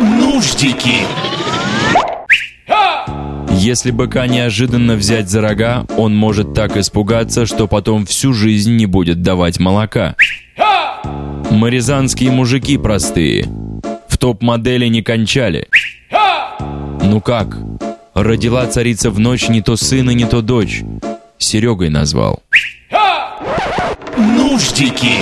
Нуждики. Если быка неожиданно взять за рога, он может так испугаться, что потом всю жизнь не будет давать молока. Маризанские мужики простые. В топ-модели не кончали. Ну как? Родила царица в ночь не то сына, не то дочь. Серегой назвал. Нуждики.